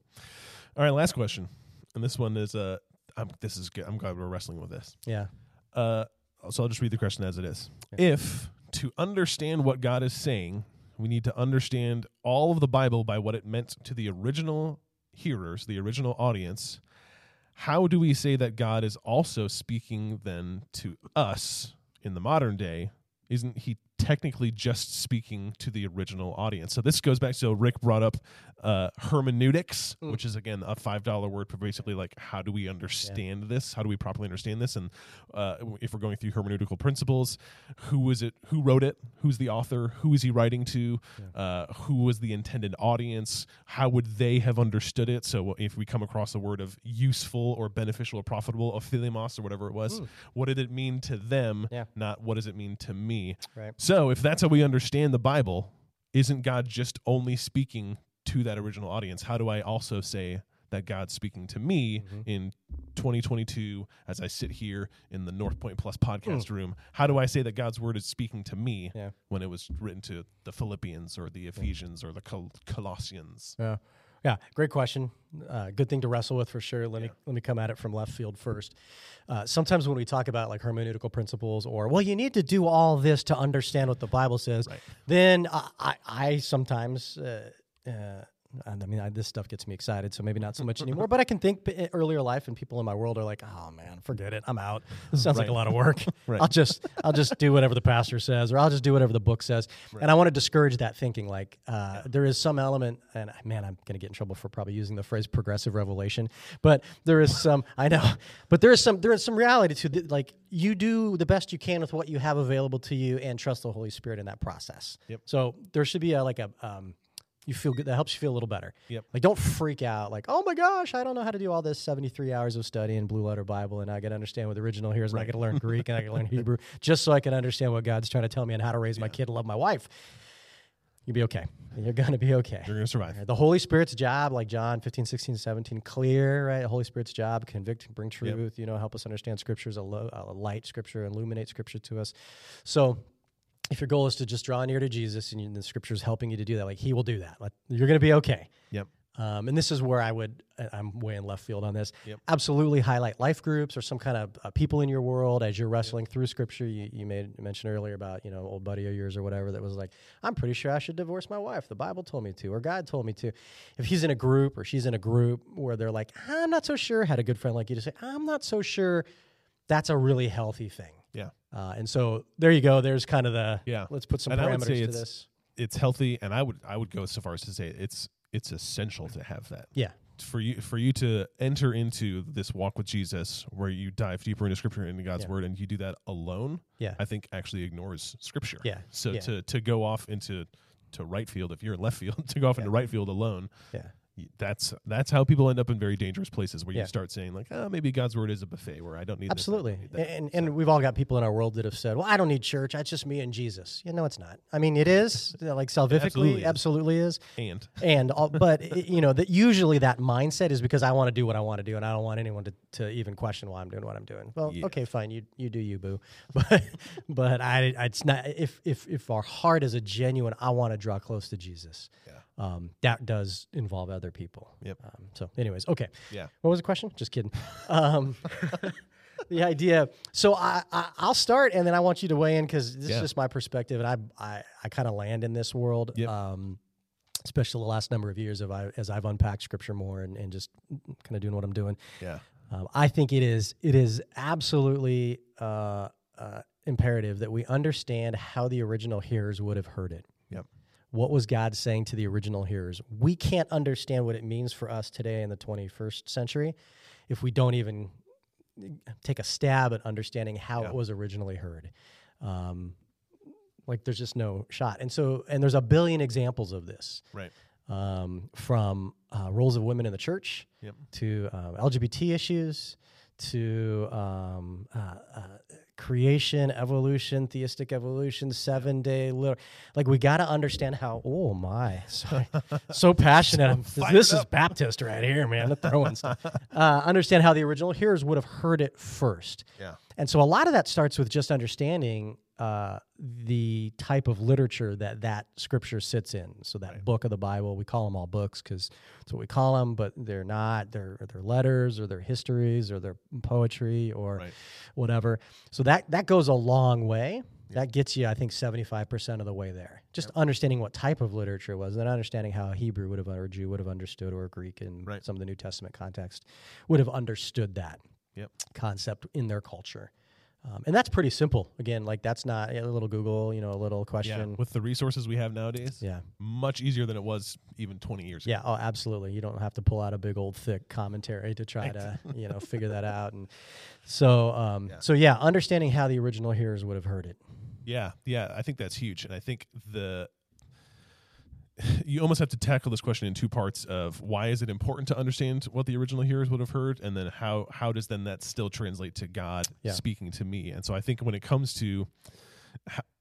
S1: All right, last question. And this one is uh I'm this is good. I'm glad we're wrestling with this.
S2: Yeah.
S1: Uh so I'll just read the question as it is.
S2: Okay.
S1: If to understand what God is saying, we need to understand all of the Bible by what it meant to the original hearers, the original audience, how do we say that God is also speaking then to us in the modern day? Isn't he technically just speaking to the original audience? So this goes back. So Rick brought up uh, hermeneutics,
S2: Mm.
S1: which is again a five dollar word for basically like how do we understand this? How do we properly understand this? And uh, if we're going through hermeneutical principles, who is it? Who wrote it? Who's the author? Who is he writing to? Uh, who was the intended audience? How would they have understood it? So if we come across a word of useful or beneficial or profitable, philimos or whatever it was,
S2: Mm.
S1: what did it mean to them?
S2: Yeah.
S1: Not what does it mean to me?
S2: Right.
S1: So if that's how we understand the Bible, isn't God just only speaking to that original audience? How do I also say that God's speaking to me
S2: Mhm.
S1: in 2022 as I sit here in the North Point Plus podcast room? How do I say that God's word is speaking to me
S2: Yeah.
S1: when it was written to the Philippians or the Ephesians or the Col- Colossians?
S2: Yeah. Yeah, great question. Uh, good thing to wrestle with for sure. Let me let me come at it from left field first. Uh, sometimes when we talk about like hermeneutical principles, or well, you need to do all this to understand what the Bible says,
S1: Right.
S2: then I, I, I sometimes. Uh, uh, I mean, I, this stuff gets me excited, so maybe not so much anymore. But I can think b- earlier life, and people in my world are like, "Oh man, forget it, I'm out. This sounds like a lot of work.
S1: Right.
S2: I'll just, I'll just do whatever the pastor says, or I'll just do whatever the book says." And I want to discourage that thinking. Like, uh, there is some element, and man, I'm going to get in trouble for probably using the phrase "progressive revelation," but there is some. I know, but there is some. There is some reality to the, like you do the best you can with what you have available to you, and trust the Holy Spirit in that process.
S1: Yep.
S2: So there should be a like a. Um, you feel good. That helps you feel a little better.
S1: Yep.
S2: Like, don't freak out. Like, oh my gosh, I don't know how to do all this 73 hours of study in Blue Letter Bible, and I got to understand what the original here is, and I got to learn Greek, and I got to learn Hebrew, just so I can understand what God's trying to tell me and how to raise my kid and love my wife. You'll be okay. You're going to be okay.
S1: You're going to survive.
S2: The Holy Spirit's job, like John 15, 16, 17, clear, right? The Holy Spirit's job, convict, bring
S1: Yep.
S2: truth, you know, help us understand scriptures, a uh, light scripture, illuminate scripture to us. So if your goal is to just draw near to Jesus and you, the scripture's helping you to do that, like he will do that. Like, you're going to be okay.
S1: Yep.
S2: Um, and this is where I would, I'm way in left field on this.
S1: Yep.
S2: Absolutely highlight life groups or some kind of uh, people in your world as you're wrestling through scripture. You, you made mention earlier about, you know, old buddy of yours or whatever that was like, I'm pretty sure I should divorce my wife. The Bible told me to, or God told me to. If he's in a group or she's in a group where they're like, I'm not so sure, had a good friend like you to say, I'm not so sure, that's a really healthy thing.
S1: Yeah.
S2: Uh, and so there you go. There's kind of the,
S1: Yeah.
S2: let's put some
S1: And
S2: parameters to
S1: it's-
S2: this.
S1: It's healthy, and I would I would go so far as to say it's it's essential to have that.
S2: Yeah.
S1: for you for you to enter into this walk with Jesus where you dive deeper into scripture and into God's
S2: Yeah.
S1: word and you do that alone,
S2: Yeah.
S1: I think actually ignores scripture.
S2: Yeah.
S1: So
S2: Yeah.
S1: to to go off into to right field if you're in left field, to go off into right field alone,
S2: Yeah.
S1: That's that's how people end up in very dangerous places where
S2: Yeah.
S1: you start saying like, oh, maybe God's word is a buffet where I don't need this, don't
S2: Absolutely.
S1: need that."
S2: And, and we've all got people in our world that have said, well, I don't need church. It's just me and Jesus. You know, it's not. I mean, it is like salvifically,
S1: absolutely
S2: absolutely
S1: is. and
S2: And, all, but, it- you know, that usually that mindset is because I want to do what I want to do and I don't want anyone to, to even question why I'm doing what I'm doing. Well,
S1: Yeah.
S2: okay, fine. You, you do you, boo. But, but I, it's not, if, if, if our heart is a genuine, I want to draw close to Jesus,
S1: Yeah.
S2: Um, that does involve other people.
S1: Yep.
S2: Um, so anyways, okay.
S1: yeah.
S2: What was the question? Just kidding. Um, the idea. So I, I I'll start, and then I want you to weigh in because this
S1: Yeah.
S2: is just my perspective, and I I, I kind of land in this world.
S1: Yep.
S2: Um, especially the last number of years of I, as I've unpacked scripture more and, and just kind of doing what I'm doing.
S1: Yeah.
S2: Um, I think it is it is absolutely uh, uh, imperative that we understand how the original hearers would have heard it. What was God saying to the original hearers? We can't understand what it means for us today in the 21st century if we don't even take a stab at understanding how
S1: Yeah.
S2: it was originally heard. Um, like there's just no shot. And so, and there's a billion examples of this
S1: Right.
S2: um, from uh, roles of women in the church
S1: Yep.
S2: to um, LGBT issues to um, uh, uh, creation, evolution, theistic evolution, seven day. Like we got to understand how. Oh my, sorry, so passionate. This is. Baptist right here, man. The throwing stuff. Uh, understand how the original hearers would have heard it first.
S1: Yeah.
S2: And so a lot of that starts with just understanding uh, the type of literature that that scripture sits in. So that book of the Bible, we call them all books because that's what we call them, but they're not. They're they're letters or they're histories or they're poetry or
S1: Right.
S2: whatever. So that that goes a long way. That gets you, I think, seventy-five percent of the way there. Just understanding what type of literature it was, and then understanding how a Hebrew would have or a Jew would have understood, or a Greek in
S1: Right.
S2: some of the New Testament context would have understood that
S1: Yep.
S2: concept in their culture. Um, and that's pretty simple. Again, like that's not a little Google, you know, a little
S1: Yeah.
S2: question.
S1: With the resources we have nowadays,
S2: Yeah.
S1: much easier than it was even 20 years ago.
S2: Yeah. Oh, absolutely. You don't have to pull out a big old thick commentary to try to, you know, figure that out. And so, um,
S1: Yeah.
S2: so yeah, understanding how the original hearers would have heard it.
S1: Yeah, yeah, I think that's huge, and I think the you almost have to tackle this question in two parts of why is it important to understand what the original hearers would have heard and then how how does then that still translate to God
S2: Yeah.
S1: speaking to me and so I think when it comes to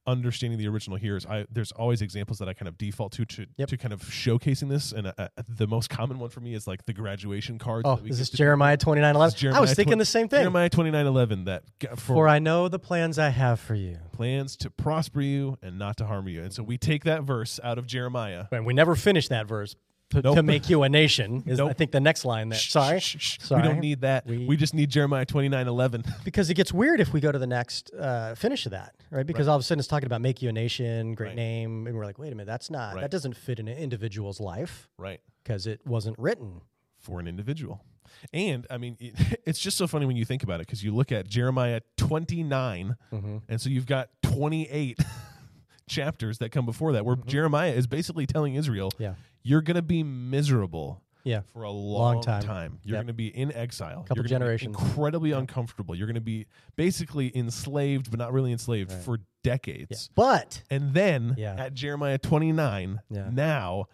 S1: understanding the original here is I there's always examples that I kind of default to to,
S2: Yep.
S1: to kind of showcasing this and uh, uh, the most common one for me is like the graduation cards
S2: Oh,
S1: that we
S2: is this Jeremiah twenty nine
S1: This
S2: eleven?
S1: is
S2: I was thinking the same thing.
S1: Jeremiah 29:11 that for
S2: For I know the plans I have for you.
S1: plans to prosper you and not to harm you. And so we take that verse out of Jeremiah.
S2: And we never finish that verse. To,
S1: Nope.
S2: to make you a nation is, I think, the next line there. Sorry. Sorry.
S1: We don't need that.
S2: We-
S1: We, just need Jeremiah 29 11.
S2: because it gets weird if we go to the next uh, finish of that, right? Because all of a sudden it's talking about make you a nation, great
S1: Right.
S2: name, and we're like, wait a minute, that's not
S1: Right.
S2: that doesn't fit in an individual's life
S1: right.
S2: because it wasn't written.
S1: For an individual. And I mean, it, it's just so funny when you think about it because you look at Jeremiah 29,
S2: Mm-hmm.
S1: and so you've got 28 chapters that come before that where
S2: Mm-hmm.
S1: Jeremiah is basically telling Israel,
S2: Yeah,
S1: you're going to be miserable
S2: yeah,
S1: for a long,
S2: time.
S1: You're
S2: Yep.
S1: going to be in exile.
S2: A Couple
S1: You're gonna be
S2: generations.
S1: incredibly uncomfortable. You're going to be basically enslaved, but not really enslaved
S2: Right.
S1: for
S2: yeah.
S1: decades.
S2: But
S1: And then
S2: Yeah.
S1: at Jeremiah 29,
S2: Yeah.
S1: now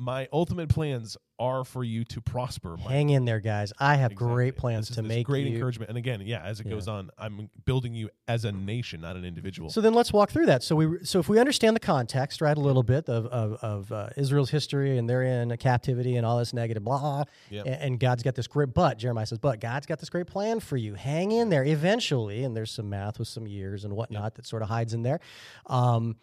S1: my ultimate plans are for you to prosper. My-
S2: hang in there, guys. I have great plans
S1: This is
S2: to
S1: this
S2: make
S1: great
S2: you.
S1: encouragement. And again, yeah, as it
S2: Yeah.
S1: goes on, I'm building you as a nation, not an individual.
S2: So then let's walk through that. So we so if we understand the context, right, a little bit of of, of uh, Israel's history and they're in a captivity and all this negative blah,
S1: Yep.
S2: and, and God's got this great. But Jeremiah says, but God's got this great plan for you. Hang in there. Eventually, and there's some math with some years and whatnot that sort of hides in there. Um,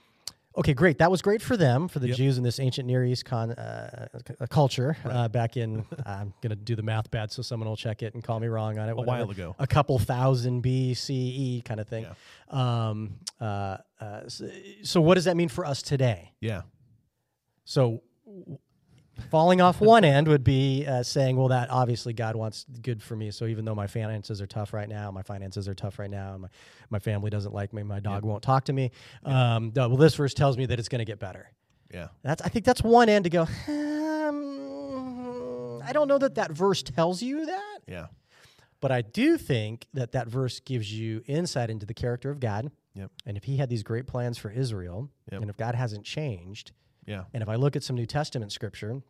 S2: Okay, great. That was great for them, for the
S1: Yep.
S2: Jews in this ancient Near East con, uh, uh, culture. Uh, back in, I'm going to do the math bad, so someone will check it and call me wrong on it.
S1: A while ago.
S2: a couple thousand BCE kind of thing.
S1: Yeah.
S2: Um, uh, uh, so, so, what does that mean for us today?
S1: yeah.
S2: So, falling off one end would be uh, saying, well, that obviously God wants good for me. So, even though my finances are tough right now, my finances are tough right now, and my, my family doesn't like me, my dog won't talk to me. Um, no, well, this verse tells me that it's going to get better.
S1: Yeah.
S2: That's I think that's one end to go. Um, I don't know that that verse tells you that.
S1: Yeah.
S2: But I do think that that verse gives you insight into the character of God.
S1: Yep.
S2: And if he had these great plans for Israel,
S1: Yep.
S2: and if God hasn't changed,
S1: Yeah.
S2: and if I look at some New Testament scripture,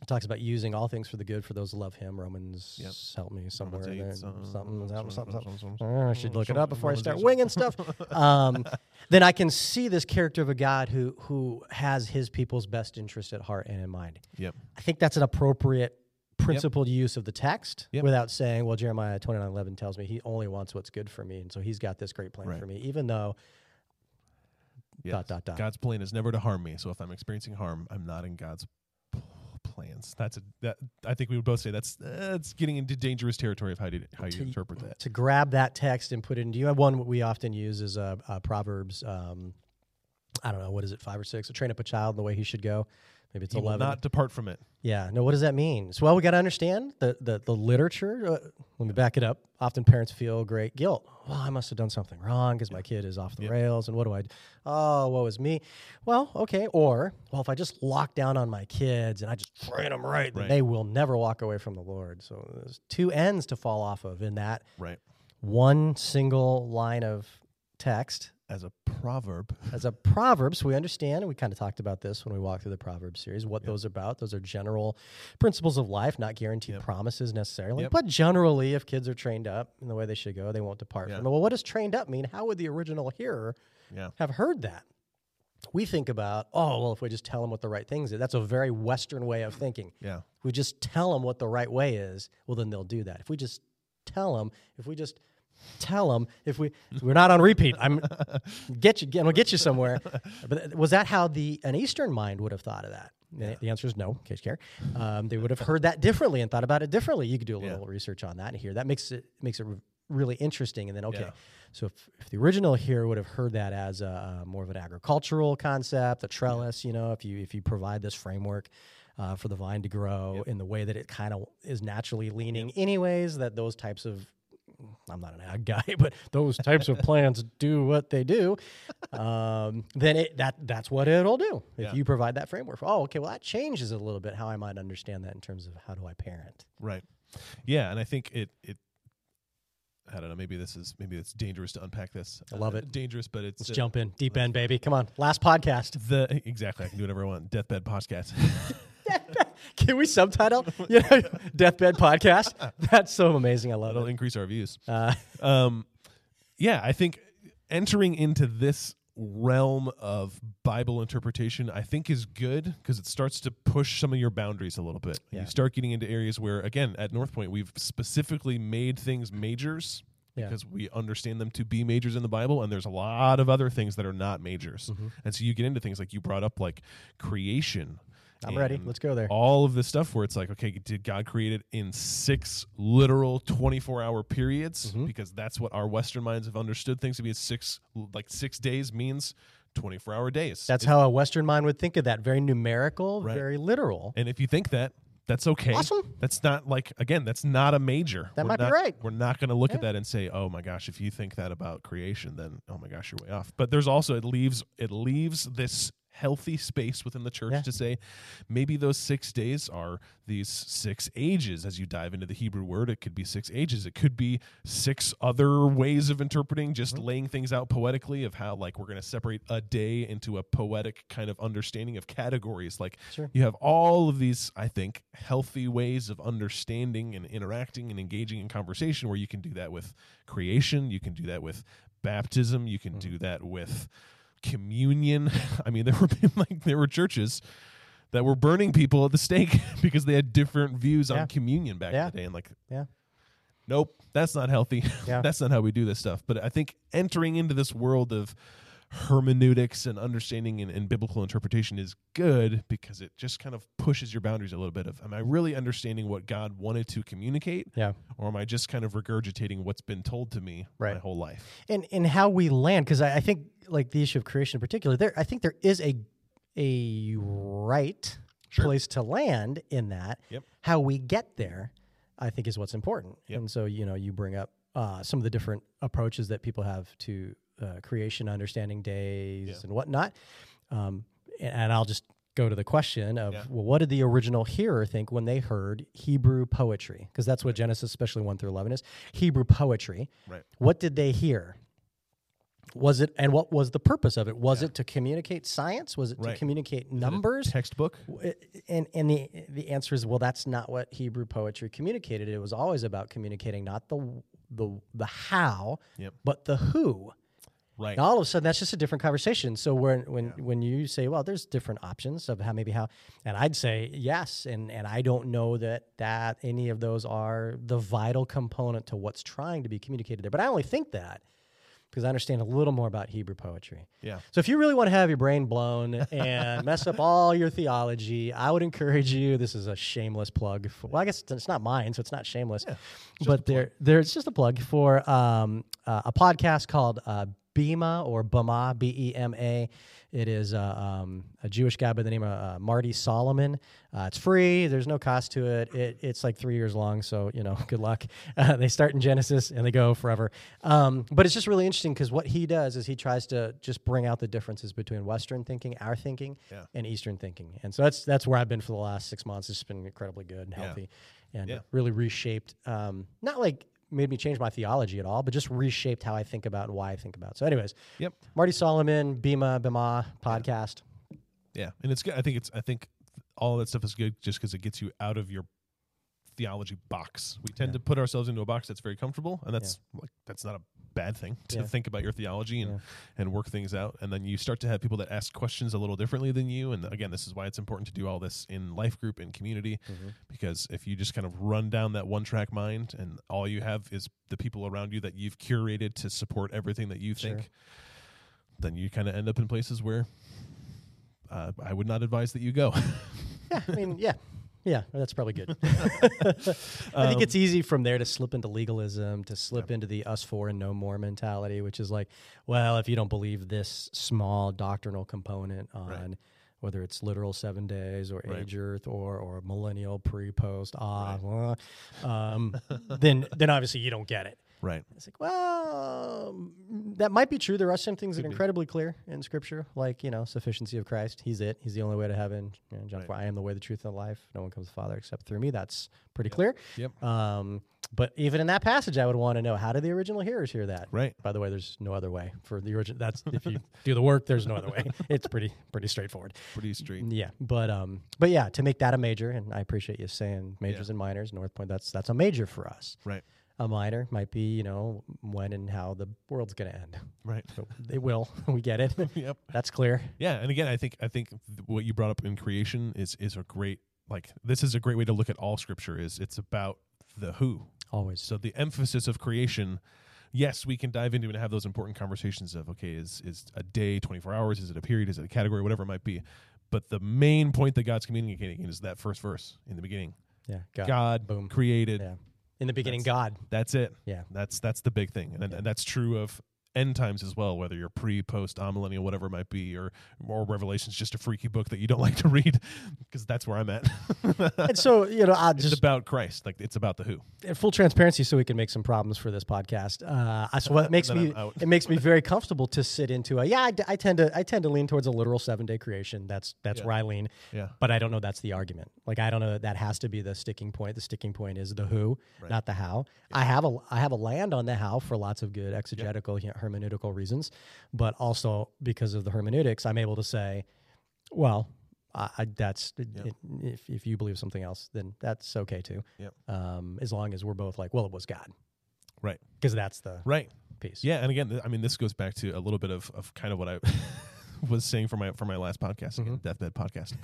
S2: it talks about using all things for the good for those who love him. Romans,
S1: Yep.
S2: help me somewhere
S1: Romans
S2: in there. Something,
S1: some-
S2: something, something, something,
S1: some-
S2: something.
S1: some-
S2: Oh, I should look it up before I start winging stuff. Um, then I can see this character of a God who who has his people's best interest at heart and in mind.
S1: Yep.
S2: I think that's an appropriate principled use of the text
S1: Yep.
S2: without saying, well, Jeremiah 29 11 tells me he only wants what's good for me. And so he's got this great plan
S1: Right.
S2: for me, even though
S1: Yes.
S2: dot, dot, dot.
S1: God's plan is never to harm me. So if I'm experiencing harm, I'm not in God's plans. That's a that I think we would both say that's that's getting into dangerous territory of how you, how you
S2: To-
S1: interpret that.
S2: to grab that text and put it into you have one we often use is uh, uh, Proverbs. Um, I don't know, what is it, five or six? train up a child in the way he should go. Maybe it's
S1: He will not depart from it.
S2: Yeah. No, what does that mean? So, well, we got to understand the, the, the literature. Uh, let me back it up. Often parents feel great guilt. Well, I must have done something wrong because my kid is off the
S1: Yep.
S2: rails. And what do I do? Oh, woe is me. Well, okay. Or, well, if I just lock down on my kids and I just train them right, then
S1: Right.
S2: they will never walk away from the Lord. So, there's two ends to fall off of in that
S1: Right.
S2: one single line of text
S1: As a proverb.
S2: as a proverb so we understand and we kind of talked about this when we walked through the proverb series what those are about those are general principles of life not guaranteed
S1: Yep.
S2: promises necessarily
S1: Yep.
S2: but generally if kids are trained up in the way they should go they won't depart from it well what does trained up mean how would the original hearer
S1: Yeah.
S2: have heard that we think about oh well if we just tell them what the right things is that's a very western way of thinking
S1: Yeah.
S2: if we just tell them what the right way is well then they'll do that if we just tell them if we just tell them if we we're not on repeat. I'm get you, we'll get you somewhere. But was that how the an Eastern mind would have thought of that? The- The answer is no. In case you care, um, they would have heard that differently and thought about it differently. You could do a
S1: Yeah.
S2: little research on that and here. That makes it makes it re- really interesting. And then okay,
S1: Yeah.
S2: so if, if the original here would have heard that as a, more of an agricultural concept, a trellis, you know, if you if you provide this framework. Uh, for the vine to grow in the way that it kind of is naturally leaning, anyways, that those types of I'm not an ag guy, but those types of plants do what they do, um, then it, that that's what it'll do. If
S1: Yeah.
S2: you provide that framework, oh, okay, well that changes a little bit how I might understand that in terms of how do I parent.
S1: Right. Yeah, and I think it it I don't know, maybe this is maybe it's dangerous to unpack this.
S2: I love
S1: Uh,
S2: it.
S1: Dangerous, but it's
S2: Let's
S1: uh,
S2: jump in deep end, baby. Come on, last podcast.
S1: the exactly I can do whatever I want. Deathbed podcast.
S2: Can we subtitle? You know, deathbed podcast. That's so amazing. I love
S1: That'll
S2: it.
S1: increase our views.
S2: Uh,
S1: um, yeah, I think entering into this realm of Bible interpretation, I think is good because it starts to push some of your boundaries a little bit.
S2: Yeah.
S1: You start getting into areas where, again, at North Point, we've specifically made things majors
S2: Yeah.
S1: because we understand them to be majors in the Bible, and there's a lot of other things that are not majors.
S2: Mm-hmm.
S1: And so you get into things like you brought up, like creation.
S2: I'm ready. Let's go there.
S1: all of this stuff where it's like, okay, did God create it in six literal 24 hour periods?
S2: Mm-hmm.
S1: Because that's what our Western minds have understood things to be. Six, like six days means 24 hour days.
S2: That's how a Western mind would think of that. Very numerical,
S1: Right.
S2: very literal.
S1: And if you think that, that's okay.
S2: Awesome.
S1: That's not like again. That's not a major.
S2: That
S1: We're
S2: might be
S1: not-
S2: right.
S1: We're not going to look at that and say, "Oh my gosh, if you think that about creation, then oh my gosh, you're way off." But there's also it leaves it leaves this healthy space within the church
S2: Yeah.
S1: to say maybe those six days are these six ages as you dive into the hebrew word it could be six ages it could be six other ways of interpreting just
S2: Mm-hmm.
S1: laying things out poetically of how like we're going to separate a day into a poetic kind of understanding of categories like
S2: Sure.
S1: you have all of these i think healthy ways of understanding and interacting and engaging in conversation where you can do that with creation you can do that with baptism you can
S2: Mm-hmm.
S1: do that with communion i mean there were like there were churches that were burning people at the stake because they had different views
S2: Yeah.
S1: on communion back
S2: Yeah.
S1: in the day and like
S2: Yeah.
S1: nope that's not healthy
S2: Yeah.
S1: that's not how we do this stuff but i think entering into this world of hermeneutics and understanding and, and biblical interpretation is good because it just kind of pushes your boundaries a little bit of am i really understanding what god wanted to communicate
S2: Yeah.
S1: or am i just kind of regurgitating what's been told to me my whole life
S2: and and how we land because I, I think like the issue of creation in particular there i think there is a a right
S1: Sure.
S2: place to land in that
S1: Yep.
S2: how we get there i think is what's important
S1: Yep.
S2: and so you know you bring up uh, some of the different approaches that people have to uh, creation understanding days
S1: Yeah.
S2: and whatnot um, and, and i'll just go to the question of
S1: Yeah.
S2: well what did the original hearer think when they heard hebrew poetry because that's what genesis especially 1 through 11 is hebrew poetry
S1: right
S2: what did they hear? Was it and what was the purpose of it? Was
S1: Yeah.
S2: it to communicate science? Was it
S1: Right.
S2: to communicate
S1: Is it a
S2: numbers?
S1: textbook
S2: And and the the answer is well, that's not what Hebrew poetry communicated. It was always about communicating not the the the how,
S1: Yep.
S2: but the who.
S1: Right
S2: And all of a sudden, that's just a different conversation. So when when when you say, well, there's different options of how maybe how, and I'd say yes, and and I don't know that that any of those are the vital component to what's trying to be communicated there. But I only think that because I understand a little more about Hebrew poetry.
S1: yeah
S2: So if you really want to have your brain blown and mess up all your theology, I would encourage you. This is a shameless plug. For, well, I guess it's not mine, so it's not shameless.
S1: just a
S2: but there, there's just a plug for um, uh, a podcast called uh, Bema or Bama, B E M A. It is uh, um, a Jewish guy by the name of uh, Marty Solomon. Uh, it's free. There's no cost to it. it. It's like three years long, so you know, good luck. Uh, they start in Genesis and they go forever. Um, but it's just really interesting because what he does is he tries to just bring out the differences between Western thinking, our thinking,
S1: Yeah.
S2: and Eastern thinking. And so that's that's where I've been for the last six months. It's been incredibly good and
S1: Yeah.
S2: healthy, and
S1: Yeah.
S2: really reshaped. Um, not like made me change my theology at all, but just reshaped how I think about and why I think about. It. So, anyways,
S1: Yep.
S2: Marty Solomon, Bema Bema podcast.
S1: Yeah, and it's good. I think it's. I think all that stuff is good just because it gets you out of your theology box. We tend
S2: Yeah.
S1: to put ourselves into a box that's very comfortable, and that's like that's not a bad thing to
S2: Yeah.
S1: think about your theology and
S2: Yeah.
S1: and work things out. And then you start to have people that ask questions a little differently than you. And again, this is why it's important to do all this in life group in community,
S2: Mhm.
S1: because if you just kind of run down that one track mind and all you have is the people around you that you've curated to support everything that you
S2: Sure.
S1: think, then you kind of end up in places where uh, I would not advise that you go.
S2: Yeah, I mean, yeah, yeah, that's probably good. I
S1: Um,
S2: think it's easy from there to slip into legalism, to slip into the us four and no more mentality, which is like, well, if you don't believe this small doctrinal component on whether it's literal seven days or
S1: Right.
S2: age earth or or millennial pre post ah, blah, um, then then obviously you don't get it.
S1: Right.
S2: It's like, well, mm, that might be true. There are some things that
S1: Could
S2: are
S1: be.
S2: incredibly clear in Scripture, like you know, sufficiency of Christ. He's it. He's the only way to heaven. You know, John
S1: Right.
S2: 4, I am the way, the truth, and the life. No one comes to the Father except through me. That's pretty clear.
S1: Yep.
S2: Um, but even in that passage, I would want to know how did the original hearers hear that?
S1: Right.
S2: By the way, there's no other way for the original. That's if you do the work, there's no other way. It's pretty pretty straightforward.
S1: Pretty straight.
S2: Yeah, but um, but yeah, to make that a major, and I appreciate you saying majors
S1: Yeah.
S2: and minors. North Point, that's that's a major for us
S1: Right.
S2: A minor might be you know when and how the world's going to end
S1: Right.
S2: so it will we get it
S1: yep.
S2: that's clear
S1: Yeah, and again, I think I think what you brought up in creation is is a great like this is a great way to look at all scripture. Is it's about the who.
S2: always
S1: So the emphasis of creation. Yes, we can dive into and have those important conversations of okay, is is a day twenty four hours? Is it a period? Is it a category? Whatever it might be. But the main point that God's communicating is that first verse in the beginning.
S2: yeah god,
S1: God
S2: boom.
S1: created.
S2: yeah in the beginning
S1: That's-
S2: god.
S1: That's it.
S2: yeah.
S1: That's that's the big thing, and, and that's true of end times as well. Whether you're pre, post, amillennial, whatever it might be, or or Revelation's just a freaky book that you don't like to read, because that's where I'm at.
S2: and so you know i
S1: it's
S2: just
S1: about Christ, like it's about the who.
S2: in full transparency so we can make some problems for this podcast uh so what makes me it makes me very comfortable to sit into a yeah I, d- I tend to i tend to lean towards a literal seven day creation that's that's
S1: Yeah.
S2: where i lean
S1: Yeah,
S2: but I don't know that's the argument. Like I don't know that that has to be the sticking point. The sticking point is the who,
S1: Right.
S2: not the how. I have a I have a land on the how for lots of good exegetical he- hermeneutical reasons, but also because of the hermeneutics, I'm able to say, well, I, I, that's
S1: Yep.
S2: it, if if you believe something else, then that's okay too.
S1: Yep.
S2: Um, as long as we're both like, well, it was God,
S1: right,
S2: because that's the
S1: right.
S2: piece.
S1: Yeah, and again, th- I mean, this goes back to a little bit of, of kind of what I was saying for my for my last podcast, again,
S2: Mhm.
S1: Deathbed Podcast,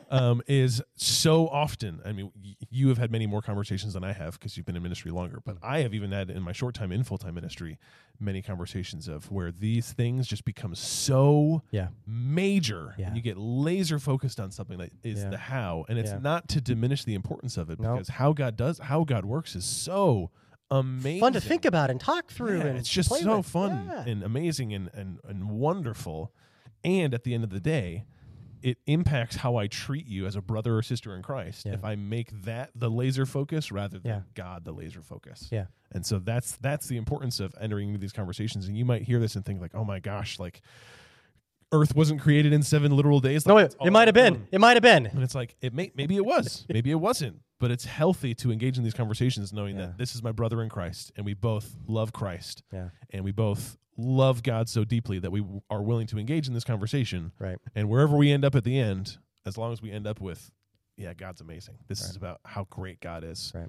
S1: um, is so often. I mean, y- you have had many more conversations than I have because you've been in ministry longer, but I have even had in my short time in full time ministry many conversations of where these things just become so
S2: Yeah.
S1: major,
S2: Yeah.
S1: and you get laser focused on something that is
S2: Yeah.
S1: the how, and it's not to diminish the importance of it
S2: No.
S1: because how God does how God works is so amazing
S2: Fun to think about and talk through.
S1: yeah,
S2: and
S1: it's just so
S2: with.
S1: fun
S2: Yeah.
S1: and amazing and, and, and wonderful. And at the end of the day, it impacts how I treat you as a brother or sister in Christ
S2: Yeah.
S1: if I make that the laser focus rather than
S2: Yeah.
S1: God the laser focus.
S2: Yeah.
S1: And so that's that's the importance of entering into these conversations. And you might hear this and think like, oh my gosh, like Earth wasn't created in seven literal days.
S2: No, it, it might have been. It might have been.
S1: And it's like it may maybe it was, maybe it wasn't, but it's healthy to engage in these conversations knowing
S2: Yeah.
S1: that this is my brother in Christ and we both love Christ
S2: Yeah.
S1: and we both love God so deeply that we are willing to engage in this conversation.
S2: Right.
S1: And wherever we end up at the end, as long as we end up with, yeah, God's amazing. This is about how great God is.
S2: Right.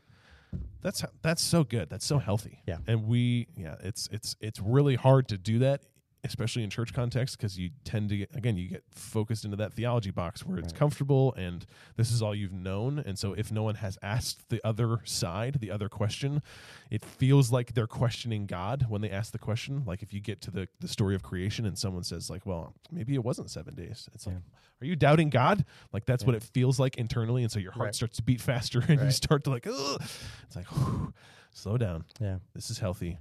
S1: That's that's so good. That's so healthy.
S2: Yeah.
S1: And we, yeah, it's it's it's really hard to do that, especially in church context, because you tend to get again you get focused into that theology box where it's
S2: Right.
S1: comfortable and this is all you've known. And so if no one has asked the other side, the other question, it feels like they're questioning God when they ask the question. Like if you get to the, the story of creation and someone says, like, well, maybe it wasn't seven days. It's like, are you doubting God? Like that's what it feels like internally. And so your heart
S2: Right.
S1: starts to beat faster and you start to like, Ugh. it's like, whew, slow down.
S2: Yeah.
S1: This is healthy.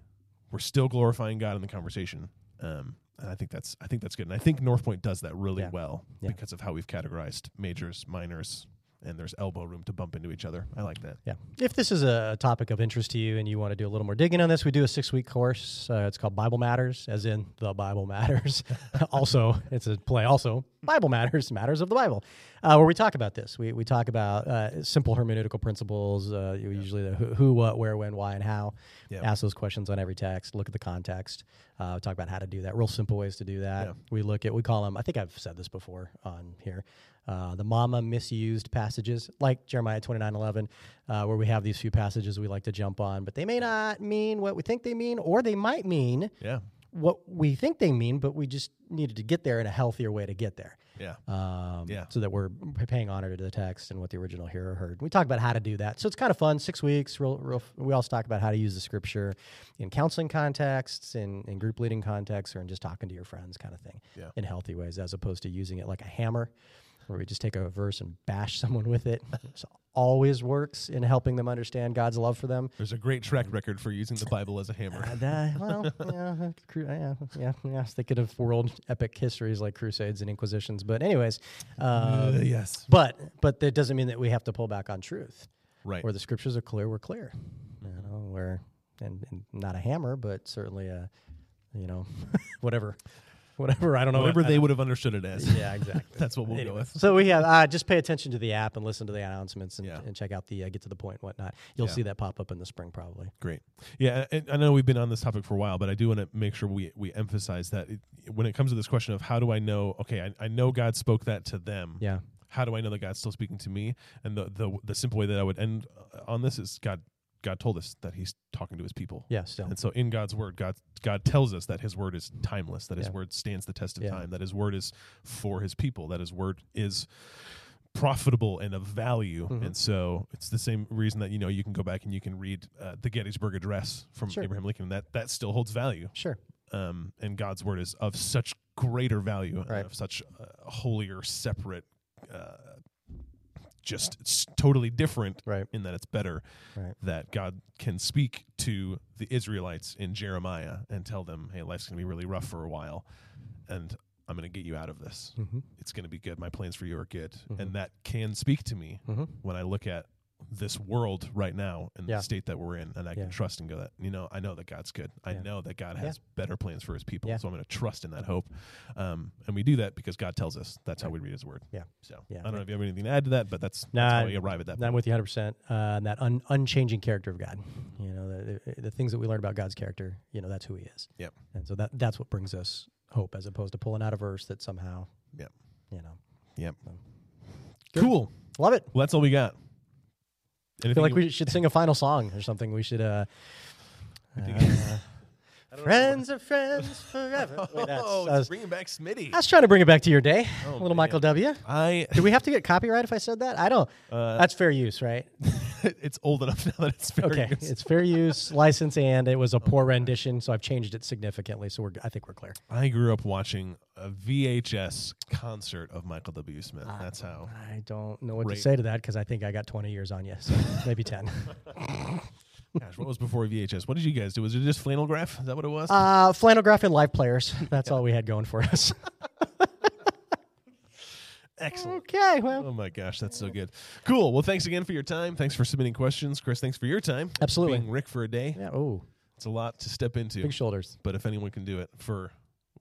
S1: We're still glorifying God in the conversation. Um, and I think that's I think that's good. And I think North Point does that really
S2: Yeah.
S1: well
S2: Yeah.
S1: because of how we've categorized majors, minors, and there's elbow room to bump into each other. I like that.
S2: Yeah. If this is a topic of interest to you and you want to do a little more digging on this, we do a six week course. Uh, it's called Bible Matters, as in the Bible Matters. also, it's a play, also, Bible Matters, Matters of the Bible, uh, where we talk about this. We, we talk about uh, simple hermeneutical principles, uh, usually the who, who, what, where, when, why, and how.
S1: Yeah.
S2: Ask those questions on every text, look at the context, uh, talk about how to do that, real simple ways to do that.
S1: Yeah.
S2: We look at, we call them, I think I've said this before on here. uh, the mama misused passages like Jeremiah 29 11, uh, where we have these few passages we like to jump on, but they may not mean what we think they mean, or they might mean
S1: Yeah.
S2: what we think they mean, but we just needed to get there in a healthier way to get there.
S1: Yeah.
S2: Um,
S1: Yeah.
S2: So that we're paying honor to the text and what the original hearer heard. We talk about how to do that. So it's kind of fun. Six weeks. Real, real. We also talk about how to use the scripture in counseling contexts, in, in group leading contexts, or in just talking to your friends, kind of thing,
S1: Yeah.
S2: in healthy ways, as opposed to using it like a hammer, where we just take a verse and bash someone with it. It always works in helping them understand God's love for them.
S1: There's a great track record for using the Bible as a hammer.
S2: Uh, that- well, yeah, yeah, yeah. I was thinking of world epic histories like Crusades and Inquisitions, but anyways, um,
S1: Uh, yes.
S2: but but that doesn't mean that we have to pull back on truth.
S1: Right.
S2: Where the scriptures are clear, we're clear. You know, where and, and not a hammer, but certainly a, you know, whatever, whatever. I don't know
S1: Whatever
S2: I
S1: they would have understood it as.
S2: Yeah, exactly.
S1: That's what we'll go with.
S2: So we have uh, just pay attention to the app and listen to the announcements and,
S1: Yeah.
S2: and check out the uh, get to the point and whatnot. You'll
S1: Yeah.
S2: see that pop up in the spring probably.
S1: Great. Yeah, and I know we've been on this topic for a while, but I do want to make sure we we emphasize that it, when it comes to this question of how do I know? Okay, I, I know God spoke that to them.
S2: Yeah.
S1: How do I know that God's still speaking to me? And the the the simple way that I would end uh, on this is God God told us that He's talking to His people.
S2: Yeah. Still.
S1: And so in God's word, God God tells us that his word is timeless, that his
S2: Yeah.
S1: word stands the test of
S2: Yeah.
S1: time, that his word is for his people, that his word is profitable and of value.
S2: Mhm.
S1: And so it's the same reason that you know you can go back and you can read uh, the Gettysburg Address from
S2: Sure.
S1: Abraham Lincoln. That that still holds value.
S2: Sure.
S1: Um, and God's word is of such greater value, and
S2: Right.
S1: of such uh, holier, separate, uh, just it's totally different
S2: Right.
S1: in that it's better
S2: Right.
S1: that God can speak to the Israelites in Jeremiah and tell them, "Hey, life's going to be really rough for a while, and I'm going to get you out of this.
S2: Mm-hmm.
S1: It's going to be good. My plans for you are good."
S2: Mhm.
S1: And that can speak to me
S2: Mm-hmm.
S1: when I look at this world right now and
S2: Yeah.
S1: the state that we're in, and I
S2: Yeah.
S1: can trust and go that you know I know that God's good. I
S2: Yeah.
S1: know that God
S2: Yeah.
S1: has better plans for His people,
S2: Yeah.
S1: so I'm going to trust in that hope. Um, and we do that because God tells us. That's how we read His word.
S2: Yeah.
S1: So
S2: Yeah.
S1: I don't know if you have anything to add to that, but that's,
S2: Nah,
S1: that's how we arrive at that.
S2: I'm with you 100. percent uh, and That un- unchanging character of God. You know, the, the, the things that we learn about God's character. You know, that's who He is.
S1: Yep.
S2: And so that that's what brings us hope, as opposed to pulling out a verse that somehow.
S1: Yep.
S2: You know,
S1: Yep.
S2: Good.
S1: Cool.
S2: love it.
S1: Well, that's all we got.
S2: I feel like we should sing a final song or something. We should. Uh, uh, friends are friends forever. Wait, that's,
S1: oh,
S2: I, was,
S1: bringing back Smitty.
S2: I was trying to bring it back to your day,
S1: Oh,
S2: little
S1: man.
S2: Michael W.
S1: I
S2: Do we have to get copyright if I said that? I don't.
S1: uh,
S2: That's fair use, right?
S1: it's old enough now that it's fair
S2: Okay,
S1: use.
S2: it's fair use license, and it was a poor rendition, so I've changed it significantly. So we're, I think we're clear.
S1: I grew up watching a VHS concert of Michael W. Smith.
S2: Ah.
S1: That's how.
S2: I don't know what to say to that because I think I got 20 years on you, so maybe 10.
S1: Gosh, what was before VHS? What did you guys do? Was it just flannel graph? Is that what it was?
S2: Uh, flannel graph and live players. That's all we had going for us.
S1: Excellent.
S2: okay, well,
S1: Oh my gosh, that's so good. Cool. Well, thanks again for your time. Thanks for submitting questions, Chris. Thanks for your time.
S2: Absolutely.
S1: Being Rick for a day.
S2: yeah. Oh,
S1: It's a lot to step into.
S2: big shoulders.
S1: But if anyone can do it for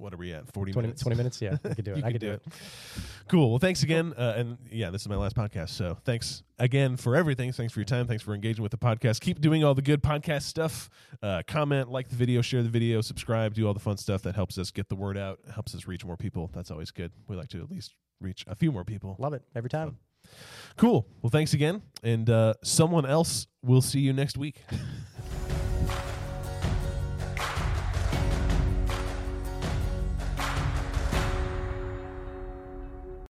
S1: what are we at? Forty
S2: 20,
S1: minutes.
S2: 20 minutes. Yeah, I could do it. I
S1: can
S2: could do it.
S1: Cool. Well, thanks again. Uh, and yeah, this is my last podcast. So thanks again for everything. Thanks for your time. Thanks for engaging with the podcast. Keep doing all the good podcast stuff. Uh, comment, like the video, share the video, subscribe, do all the fun stuff that helps us get the word out, helps us reach more people. That's always good. We like to at least reach a few more people.
S2: Love it every time.
S1: Cool. Well, thanks again. And uh, someone else will see you next week.